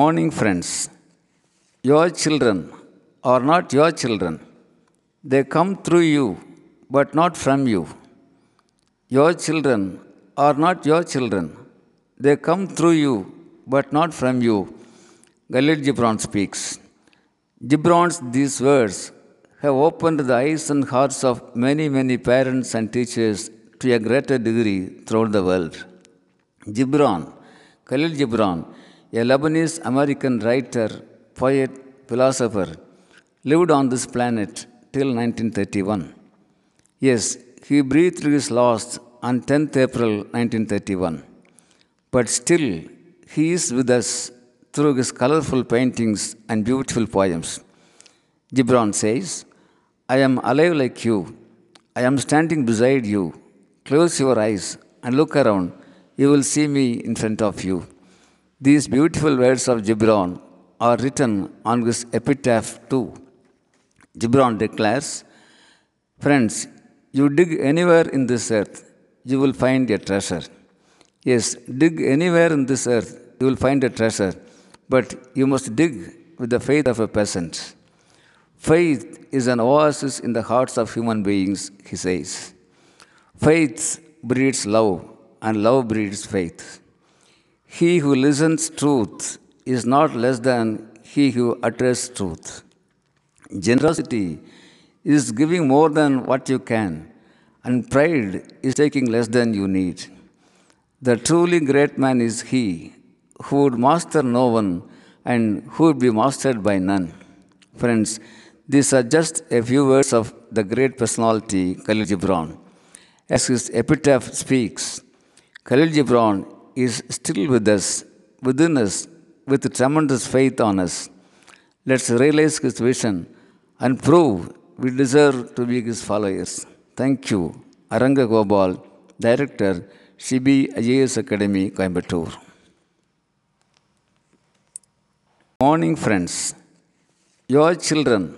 Morning, friends. Your children are not your children. They come through you, but not from you. Your children are not your children. They come through you, but not from you. Khalil Gibran speaks. Gibran's these words have opened the eyes and hearts of many, many parents and teachers to a greater degree throughout the world. Gibran, Khalil Gibran, a Lebanese American writer, poet, philosopher, lived on this planet till 1931. Yes, he breathed his last on 10th April 1931. But still, he is with us through his colorful paintings and beautiful poems. Gibran says, I am alive like you. I am standing beside you. Close your eyes and look around. You will see me in front of you. These beautiful words of Gibran are written on his epitaph too. Gibran declares, Friends, you dig anywhere in this earth, you will find a treasure. Yes, dig anywhere in this earth, you will find a treasure, but you must dig with the faith of a peasant. Faith is an oasis in the hearts of human beings, he says. Faith breeds love, and love breeds faith. He who listens truth is not less than he who utters truth. Generosity is giving more than what you can, and pride is taking less than you need. The truly great man is he who would master no one and who would be mastered by none. Friends, these are just a few words of the great personality, Khalil Gibran. As his epitaph speaks, Khalil Gibran is still with us, within us, with tremendous faith on us. Let's realize his vision and prove we deserve to be his followers. Thank you. Aranga Gopal, Director, CB IAS Academy, Coimbatore. Morning, friends. Your children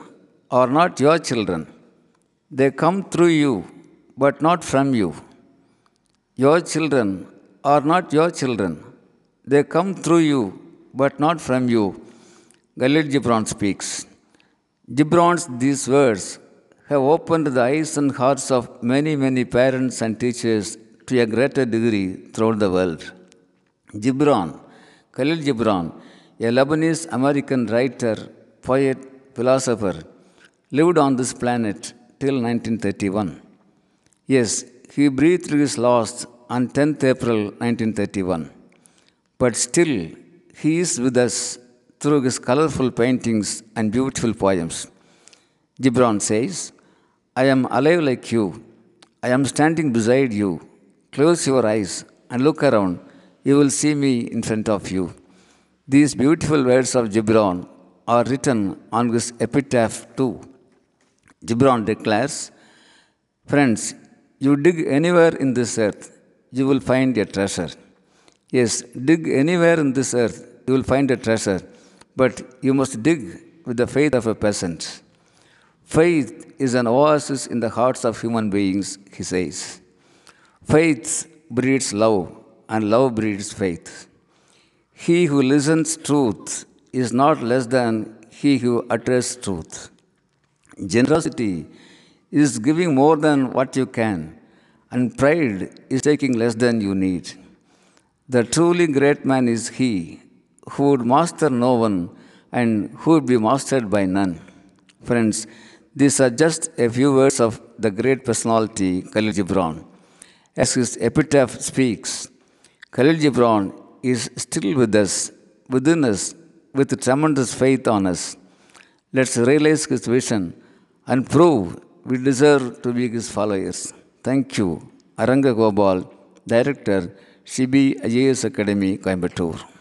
are not your children. They come through you, but not from you. Your children are not your children. They come through you, but not from you. Khalil Gibran speaks. Gibran's these words have opened the eyes and hearts of many, many parents and teachers to a greater degree throughout the world. Gibran, Khalil Gibran, a Lebanese American writer, poet, philosopher, lived on this planet till 1931. Yes, he breathed his last on 10th April 1931. But still, he is with us through his colorful paintings and beautiful poems. Gibran says, I am alive like you. I am standing beside you. Close your eyes and look around. You will see me in front of you. These beautiful words of Gibran are written on his epitaph too. Gibran declares, Friends, you dig anywhere in this earth, you will find a treasure. Yes, dig anywhere in this earth, you will find a treasure, but you must dig with the faith of a peasant. Faith is an oasis in the hearts of human beings, he says. Faith breeds love, and love breeds faith. He who listens truth is not less than he who utters truth. Generosity is giving more than what you can, and pride is taking less than you need. The truly great man is he who would master no one and who would be mastered by none. Friends, these are just a few words of the great personality, Khalil Gibran. As his epitaph speaks, Khalil Gibran is still with us, within us, with tremendous faith on us. Let's realize his vision and prove we deserve to be his followers. Thank you. Aranga Gopal, Director, CB IAS Academy, Coimbatore.